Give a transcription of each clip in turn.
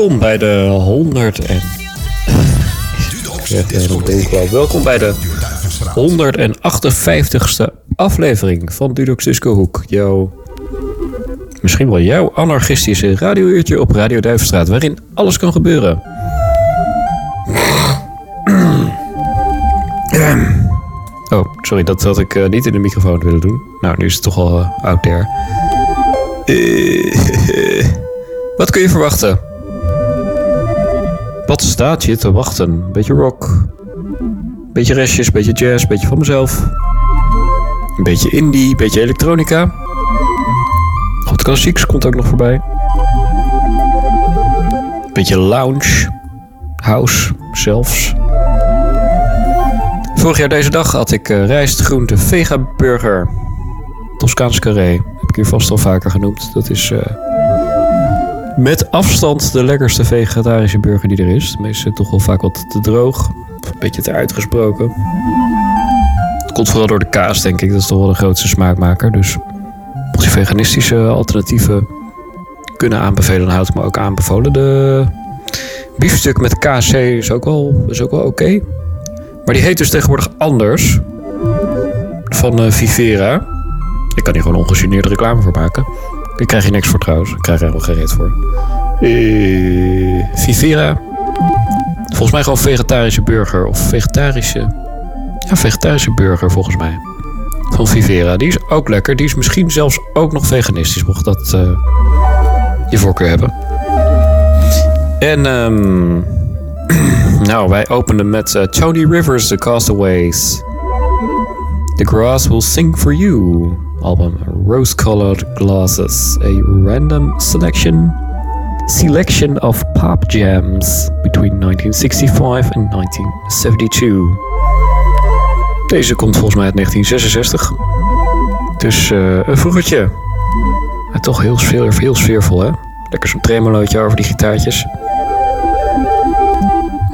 Welkom bij de 100 en... Welkom bij de 158ste aflevering van Dudox Disco Hoek. Jouw... Misschien wel jouw anarchistische radiouurtje op Radio Duivenstraat... waarin alles kan gebeuren. Oh, sorry, dat had ik eh, niet in de microfoon willen doen. Nou, nu is het toch al uh, out there. Eh, wat kun je verwachten? Wat staat je te wachten? Beetje rock. Beetje restjes, beetje jazz, beetje van mezelf. Een beetje indie, beetje elektronica. Goed klassieks komt ook nog voorbij. Beetje lounge. House zelfs. Vorig jaar deze dag had ik uh, rijst, groente, vega burger. Toscaans carré. Heb ik hier vast al vaker genoemd. Dat is uh, met afstand de lekkerste vegetarische burger die er is. De meeste toch wel vaak wat te droog. Of een beetje te uitgesproken. Het komt vooral door de kaas, denk ik. Dat is toch wel de grootste smaakmaker. Dus mocht je veganistische alternatieven kunnen aanbevelen, dan houd ik me ook aanbevolen. De biefstuk met KC is ook wel, ook wel oké. Maar die heet dus tegenwoordig anders. Van uh, Vivera. Ik kan hier gewoon ongegeneerde reclame voor maken. Daar krijg je niks voor trouwens. Ik krijg er helemaal geen reet voor. Uh, Vivera. Volgens mij gewoon vegetarische burger. Of vegetarische... Ja, vegetarische burger volgens mij. Van Vivera. Die is ook lekker. Die is misschien zelfs ook nog veganistisch. Mocht dat uh, je voorkeur hebben. En... Um, nou, wij openden met uh, Tony Rivers, The Castaways. The Grass Will Sing For You album Rose Colored Glasses. A random selection Selection of Pop Jams between 1965 and 1972. Deze komt volgens mij uit 1966. Dus eh, een vroegertje. Maar toch heel, sfeer, heel sfeervol, hè? Lekker zo'n tremolootje over die gitaartjes.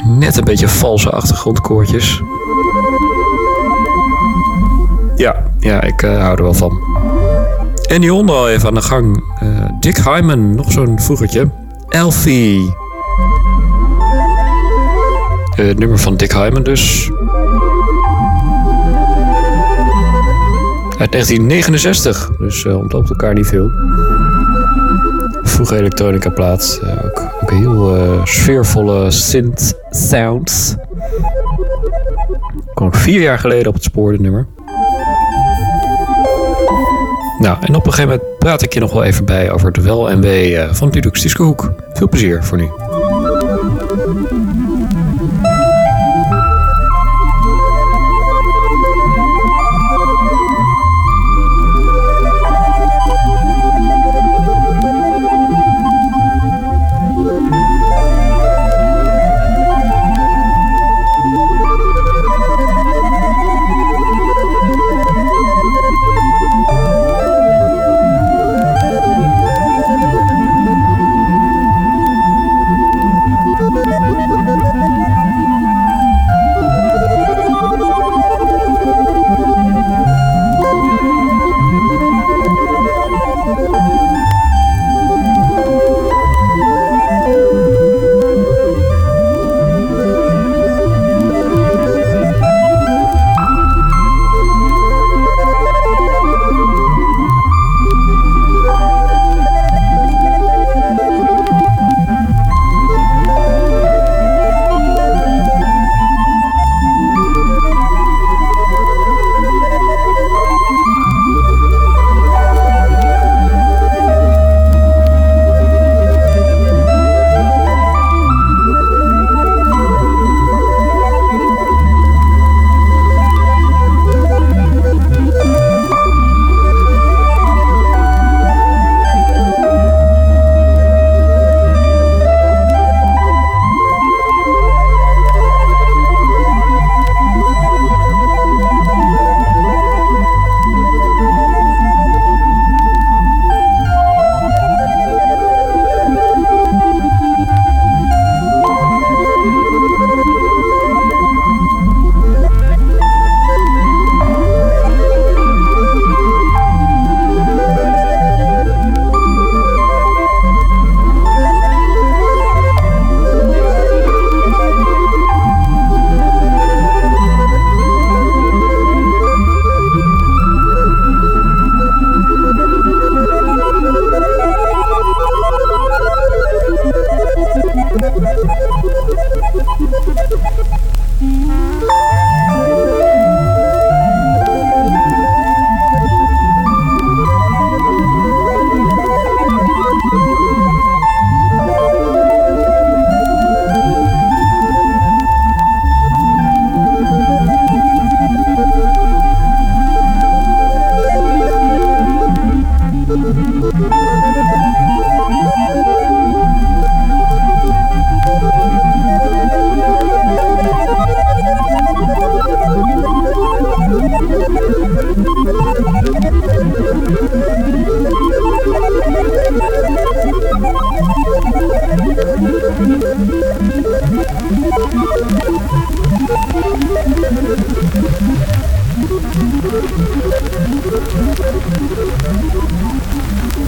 Net een beetje valse achtergrondkoortjes. Ja, ja, ik eh, hou er wel van. En die honden al even aan de gang. Eh, Dick Hyman, nog zo'n vroegertje. Elfie. Eh, het nummer van Dick Hyman dus. Uit 1969, dus ontloopt elkaar niet veel. Vroege elektronica plaat. Uh, ook, ook heel sfeervolle synth sounds. Kwam ook vier jaar geleden op het spoor, dit nummer. Nou, en op een gegeven moment praat ik je nog wel even bij over het wel en wee van Dudux Disco Hoek. Veel plezier voor nu.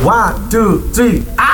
One, two, three. Ah!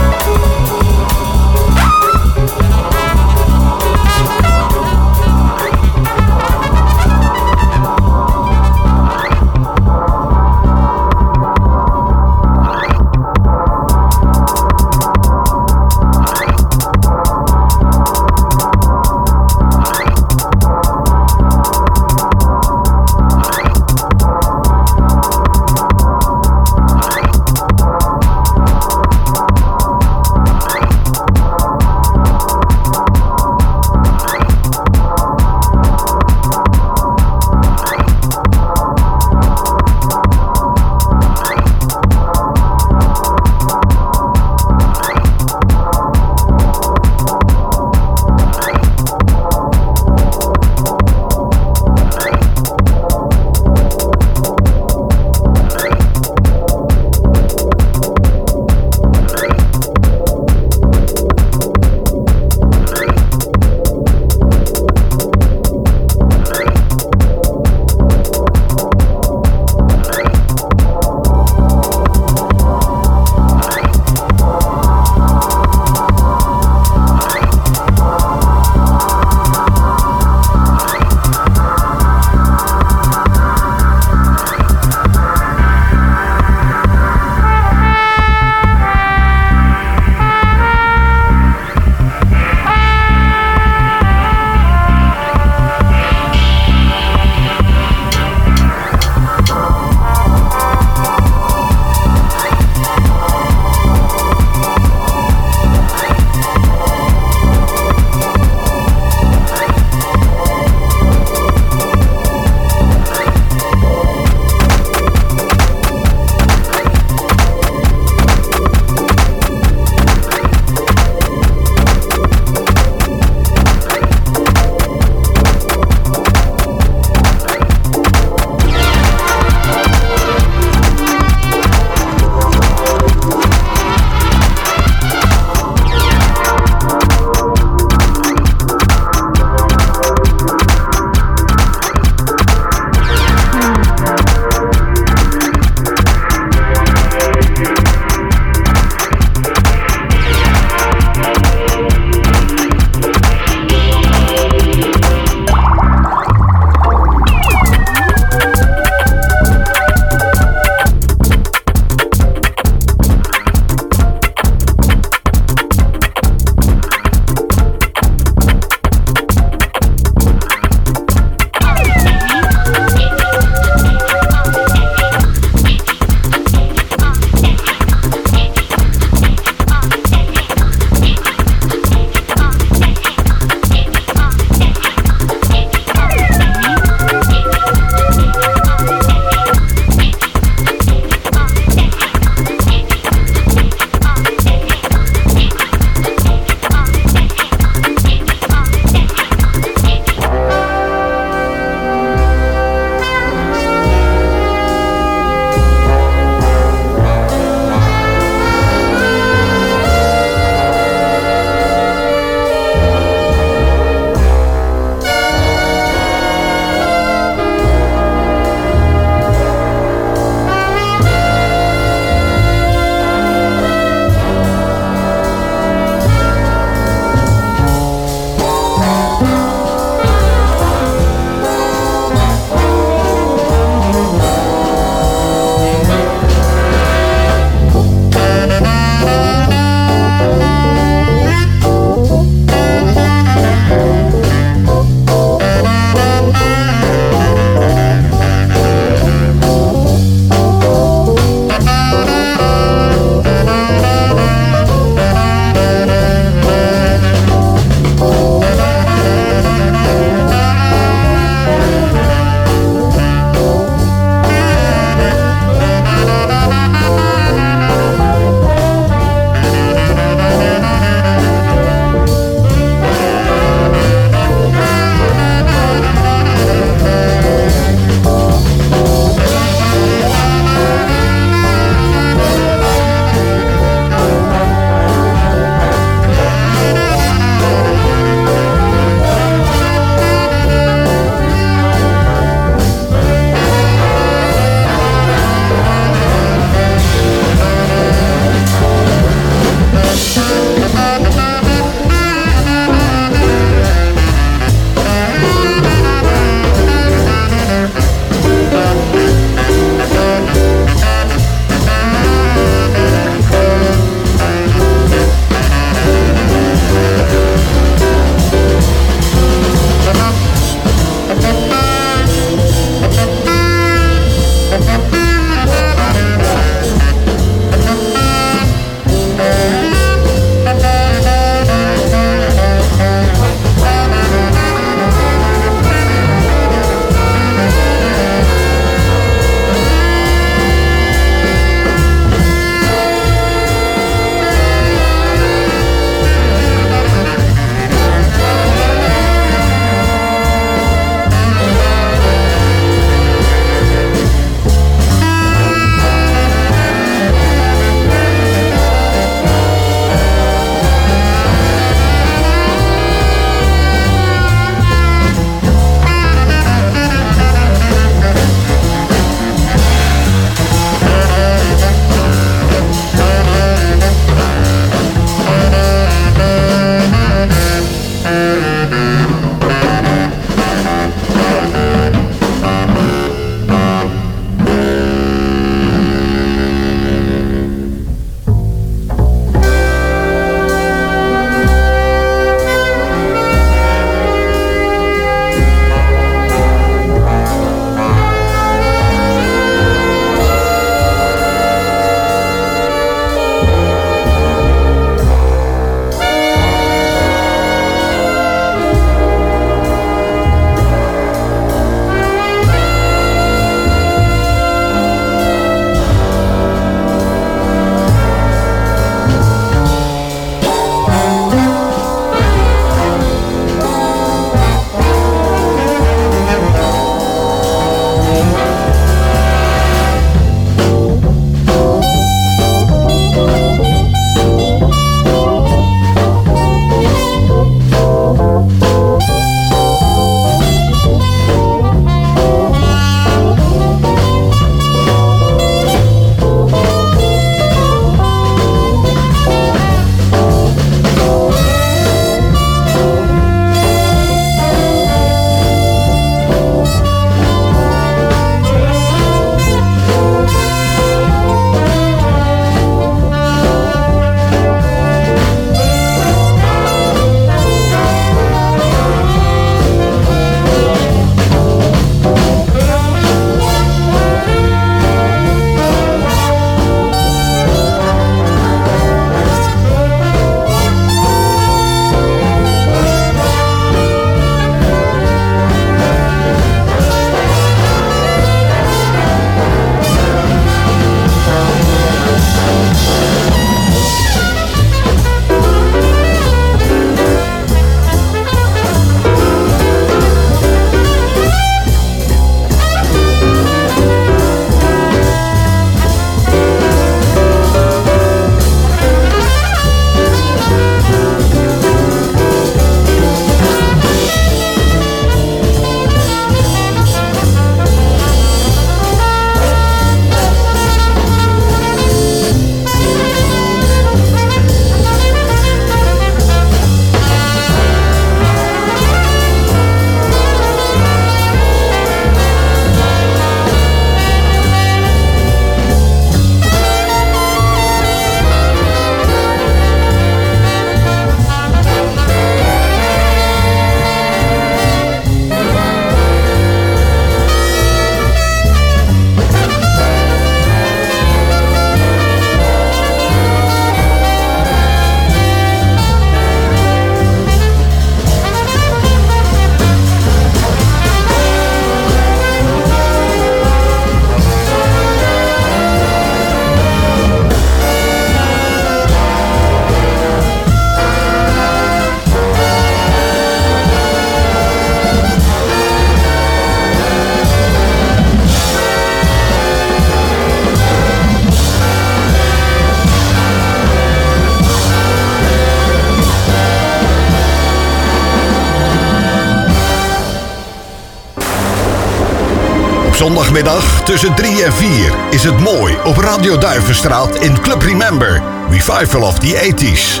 Tussen 3 en 4 is het mooi op Radio Duivenstraat in Club Remember. Revival of the 80s.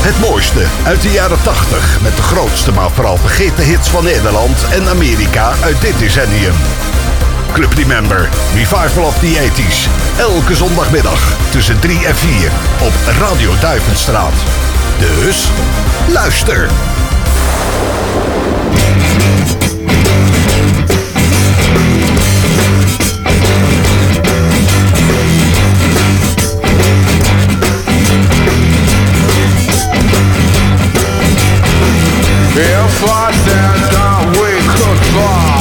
Het mooiste uit de jaren 80 met de grootste maar vooral vergeten hits van Nederland en Amerika uit dit decennium. Club Remember, Revival of the 80s. Elke zondagmiddag tussen 3 en 4 op Radio Duivenstraat. Dus luister. If I stand down, we could fly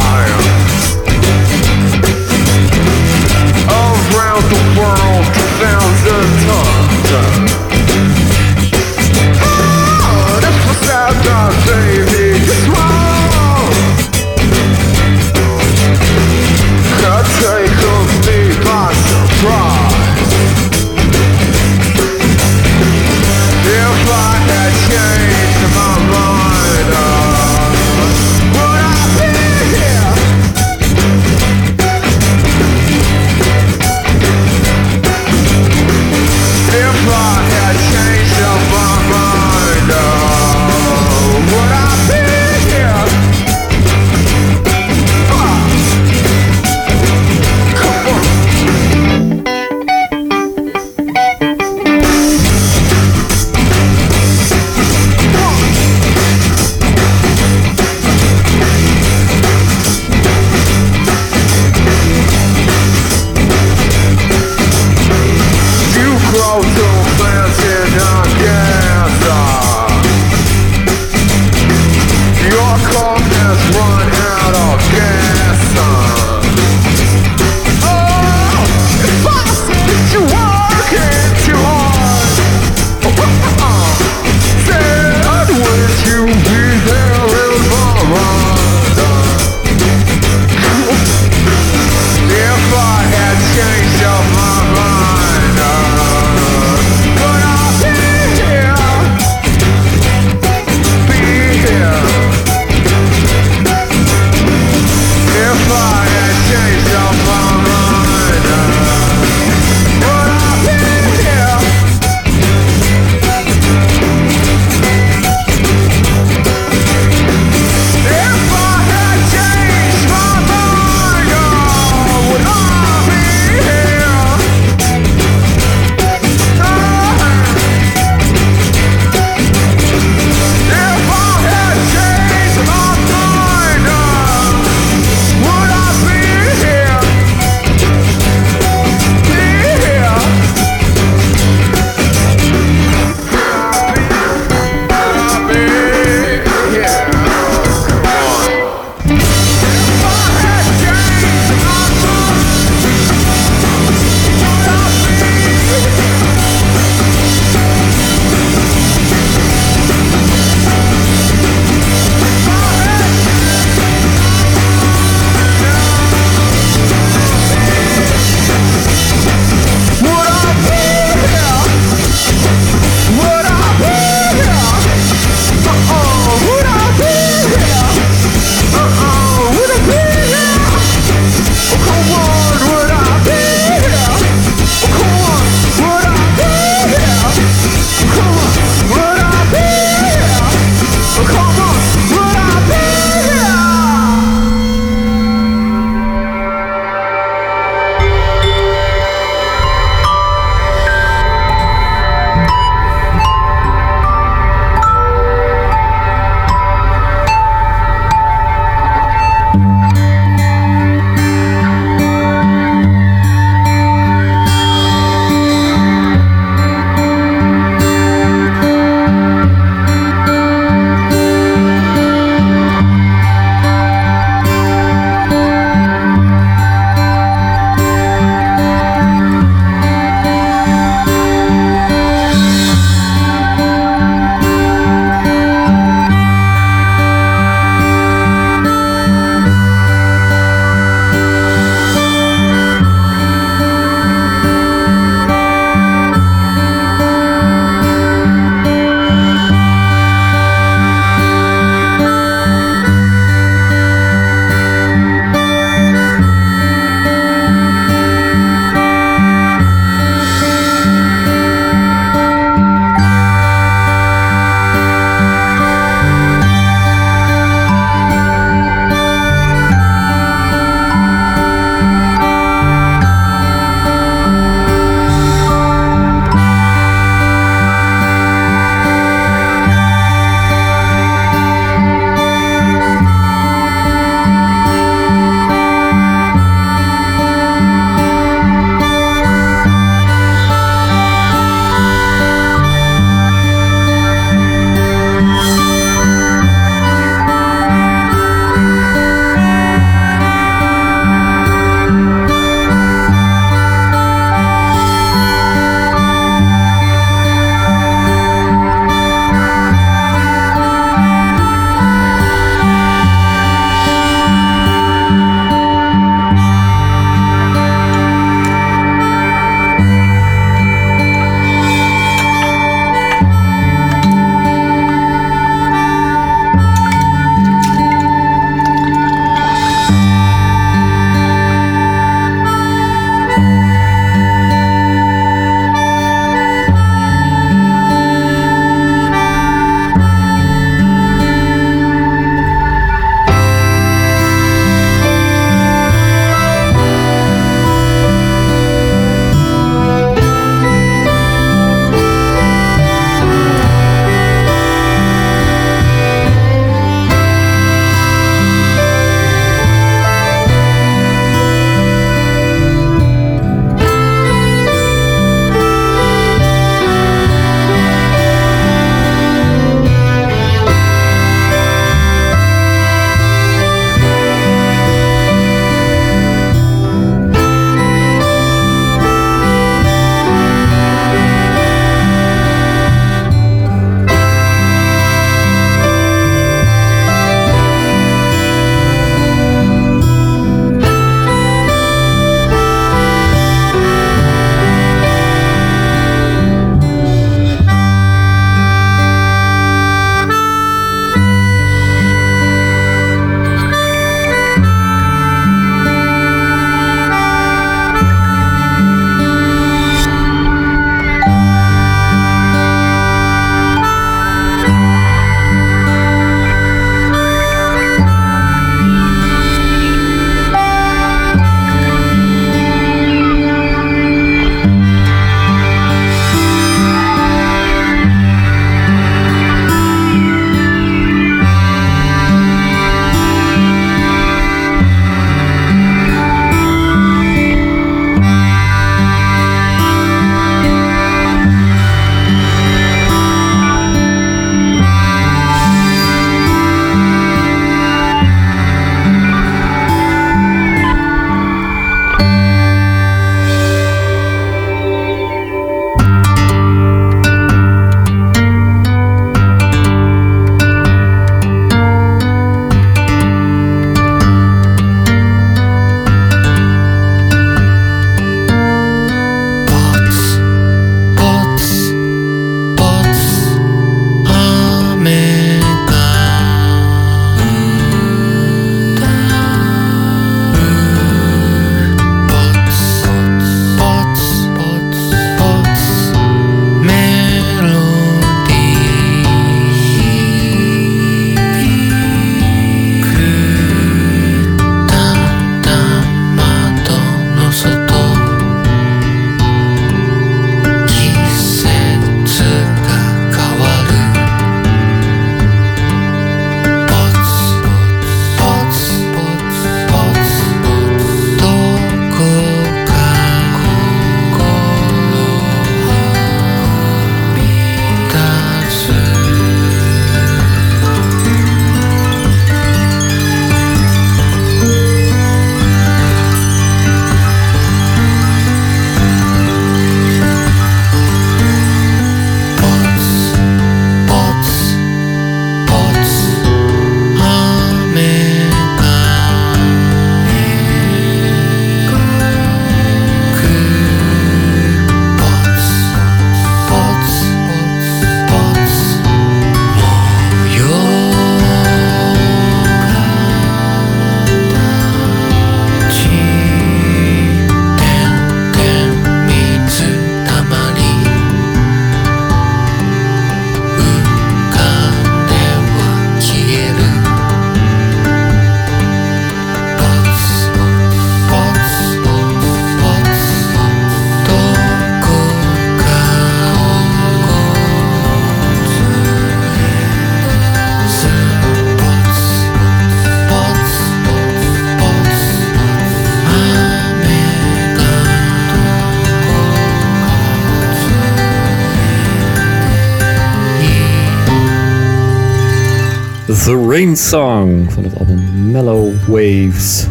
Song van het album Mellow Waves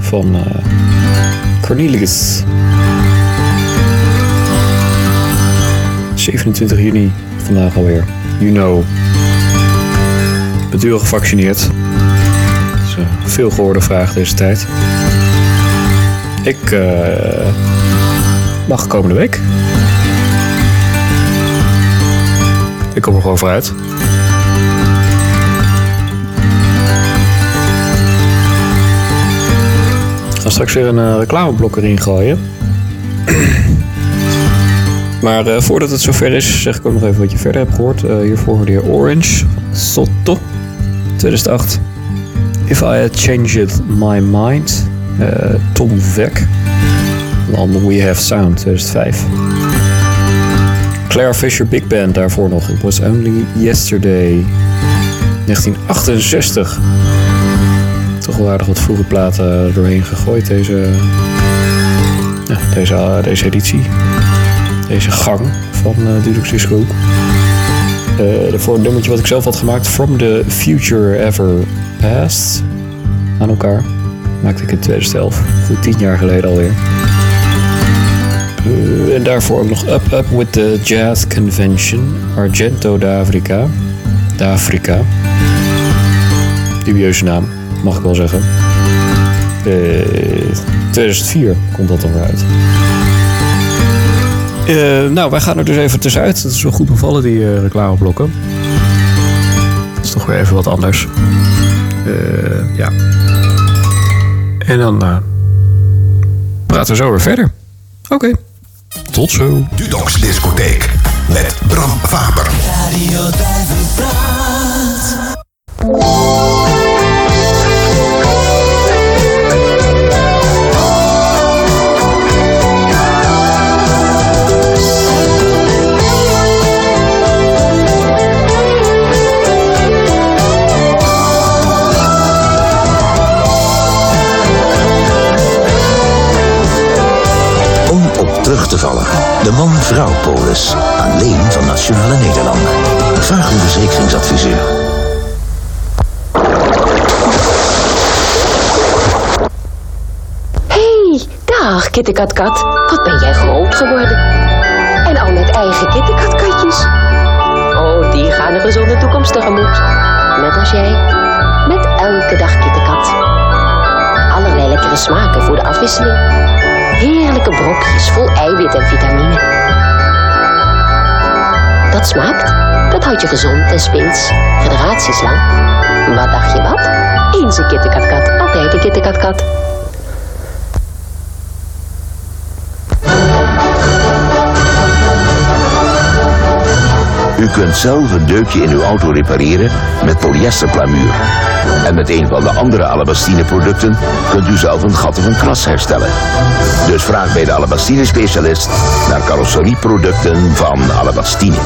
van eh, Cornelius. 27 juni, vandaag alweer. You know. Al gevaccineerd? Is een veel gehoorde vraag deze tijd. Ik eh, mag komende week. Ik kom er gewoon vooruit. Ga straks weer een eh, reclameblok erin gooien. maar eh, voordat het zover is, zeg ik ook nog even wat je verder hebt gehoord. Eh, hiervoor hoorde je Orange Sotto 2008. If I Had Changed My Mind, eh, Tom het album We Have Sound 2005. Claire Fisher Big Band daarvoor nog. It Was Only Yesterday 1968. Toch wel aardig wat vroege platen doorheen gegooid deze, ja, deze, eh, deze editie. Deze gang van uh, Dudux Disco. Eh, voor een nummertje wat ik zelf had gemaakt. From the Future Ever Past. Aan elkaar. Maakte ik in 2011. Goed tien jaar geleden alweer. Eh, en daarvoor ook nog Up Up with the Jazz Convention. Argento d'Africa. D'Africa. Dubieuze naam, mag ik wel zeggen. Eh, 2004 komt dat dan weer uit. Eh, nou, wij gaan er dus even tussenuit. Dat is wel goed bevallen, die eh, reclameblokken. Dat is toch weer even wat anders. Eh, ja. En dan eh, praten we zo weer verder. Oké. Tot zo. Dudox Discotheek met Bram Faber. Radio. De man-vrouw polis. Alleen van Nationale Nederlanden. Vraag uw verzekeringsadviseur. Hey, dag kittekatkat. Wat ben jij groot geworden. En al met eigen kittekatkatjes. Oh, die gaan een gezonde toekomst tegemoet. Net als jij. Met elke dag kittekat. Allerlei lekkere smaken voor de afwisseling. Heerlijke brokjes vol eiwit en vitamine. Dat smaakt. Dat houdt je gezond en spins. Generaties lang. Wat dacht je wat? Eens een kittekatkat. Altijd een kittekatkat. U kunt zelf een deukje in uw auto repareren met polyesterplamuur. En met een van de andere Alabastine producten kunt u zelf een gat of een kras herstellen. Dus vraag bij de Alabastine specialist naar carrosserieproducten van Alabastine.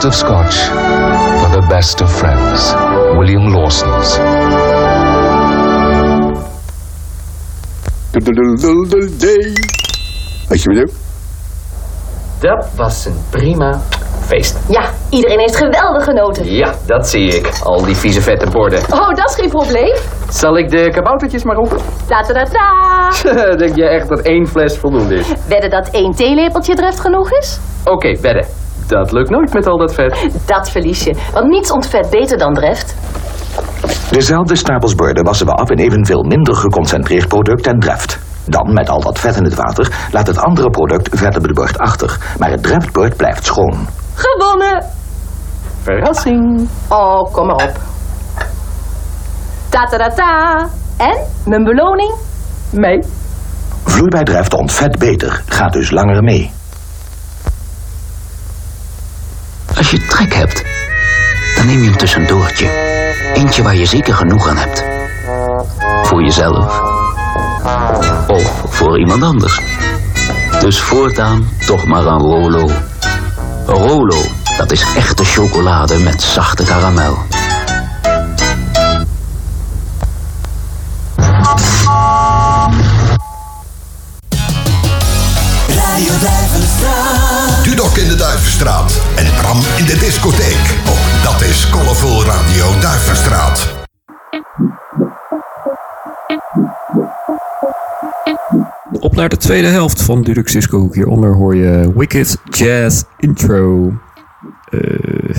Best of Scotch for the best of friends. William Lawson's. Weet je wat ook? Dat was een prima feest. Ja, iedereen heeft geweldig genoten. Ja, dat zie ik. Al die vieze vette borden. Oh, dat is geen probleem. Zal ik de kaboutertjes maar roepen? Ta ta ta ta. Denk je echt dat één fles voldoende is? Wedden dat één theelepeltje dreft genoeg is? Oké, wedden. Dat lukt nooit met al dat vet. Dat verlies je, want niets ontvet beter dan dreft. Dezelfde stapels borden wassen we af in evenveel minder geconcentreerd product en dreft. Dan, met al dat vet in het water, laat het andere product vet op het bord achter. Maar het dreftbord blijft schoon. Gewonnen. Verrassing. Oh, kom maar op. Ta ta ta ta. En, mijn beloning? Mee. Vloeibaar dreft ontvet beter, gaat dus langer mee. Als je trek hebt, dan neem je een tussendoortje. Eentje waar je zeker genoeg aan hebt. Voor jezelf Of voor iemand anders. Dus voortaan toch maar aan Rolo. Rolo, dat is echte chocolade met zachte karamel. Radio. Dudok in de Duivenstraat en Bram in de discotheek. Ook dat is Colorful Radio Duivenstraat. Op naar de tweede helft van Disco Hoek. Hieronder hoor je Wicked Jazz Intro. Eh,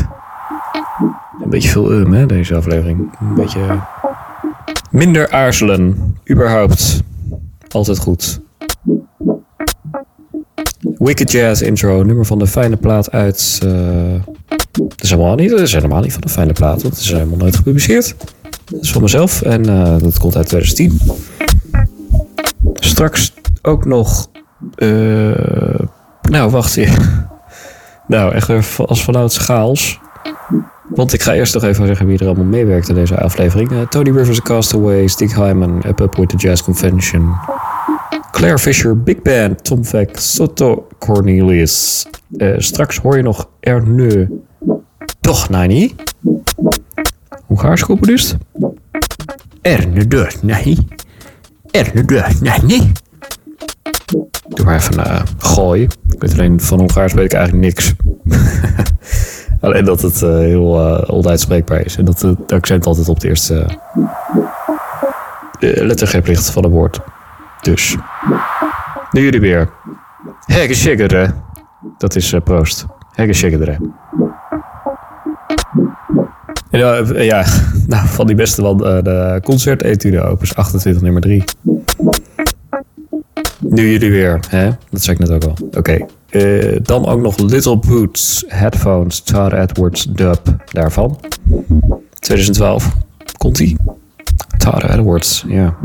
een beetje veel um, hè, deze aflevering. Een beetje minder aarzelen. Überhaupt. Altijd goed. Wicked Jazz Intro, nummer van de fijne plaat uit... eh, dat is helemaal niet, dat is helemaal niet van de fijne plaat, want het is helemaal nooit gepubliceerd. Dat is van mezelf en eh, dat komt uit 2010. Straks ook nog... eh, nou, wacht hier. Nou, echt als vanuit schaals. Want ik ga eerst nog even zeggen wie er allemaal meewerkt in deze aflevering. Tony Rivers, Castaways, Dick Hyman, Up Up With The Jazz Convention. Claire Fisher, Big Band, Tom Veck, Soto Cornelius. Eh, straks hoor je nog Erne Dohnani. Hongaars componist. Erne Dohnani. Erne Dohnani. Doe maar even uh, gooi. Ik weet alleen van Hongaars weet ik eigenlijk niks. alleen dat het eh, heel eh, onuitspreekbaar is. En dat het accent altijd op de eerste lettergreep ligt van het woord. Dus. Nu jullie weer. Hegge shiggere. Dat is eh, proost. Hegge shiggere. Ja, eh, ja, nou, van die beste van eh, de concertetude opus 28 nummer 3. Nu jullie weer, hè? Dat zei ik net ook al. Oké. Dan ook nog Little Boots Headphones Todd Edwards dub daarvan. 2012. Komt ie? Todd Edwards, ja.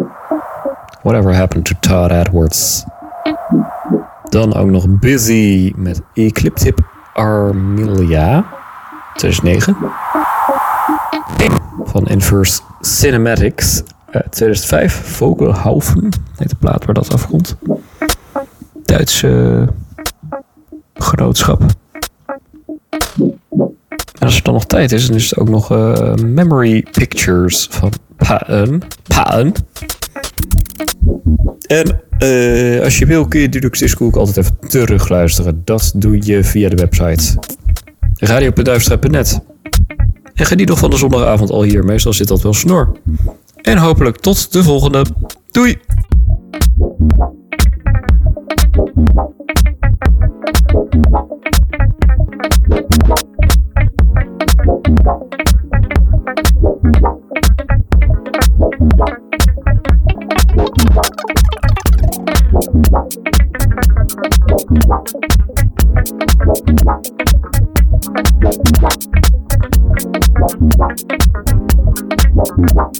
Whatever happened to Todd Edwards? Dan ook nog Busy met Ecliptip Armilia. 2009. Van Inverse Cinematics. eh, 2005. Vogelhaufen heet de plaat waar dat afkomt. Duitse genootschap. En als er dan nog tijd is, dan is het ook nog eh, Memory Pictures van Paen. Paen. En eh, als je wil kun je Dudux Disco ook altijd even terugluisteren. Dat doe je via de website radio.duifstraat.net. En geniet nog van de zondagavond al hier. Meestal zit dat wel snor. En hopelijk tot de volgende. Doei! Thank you.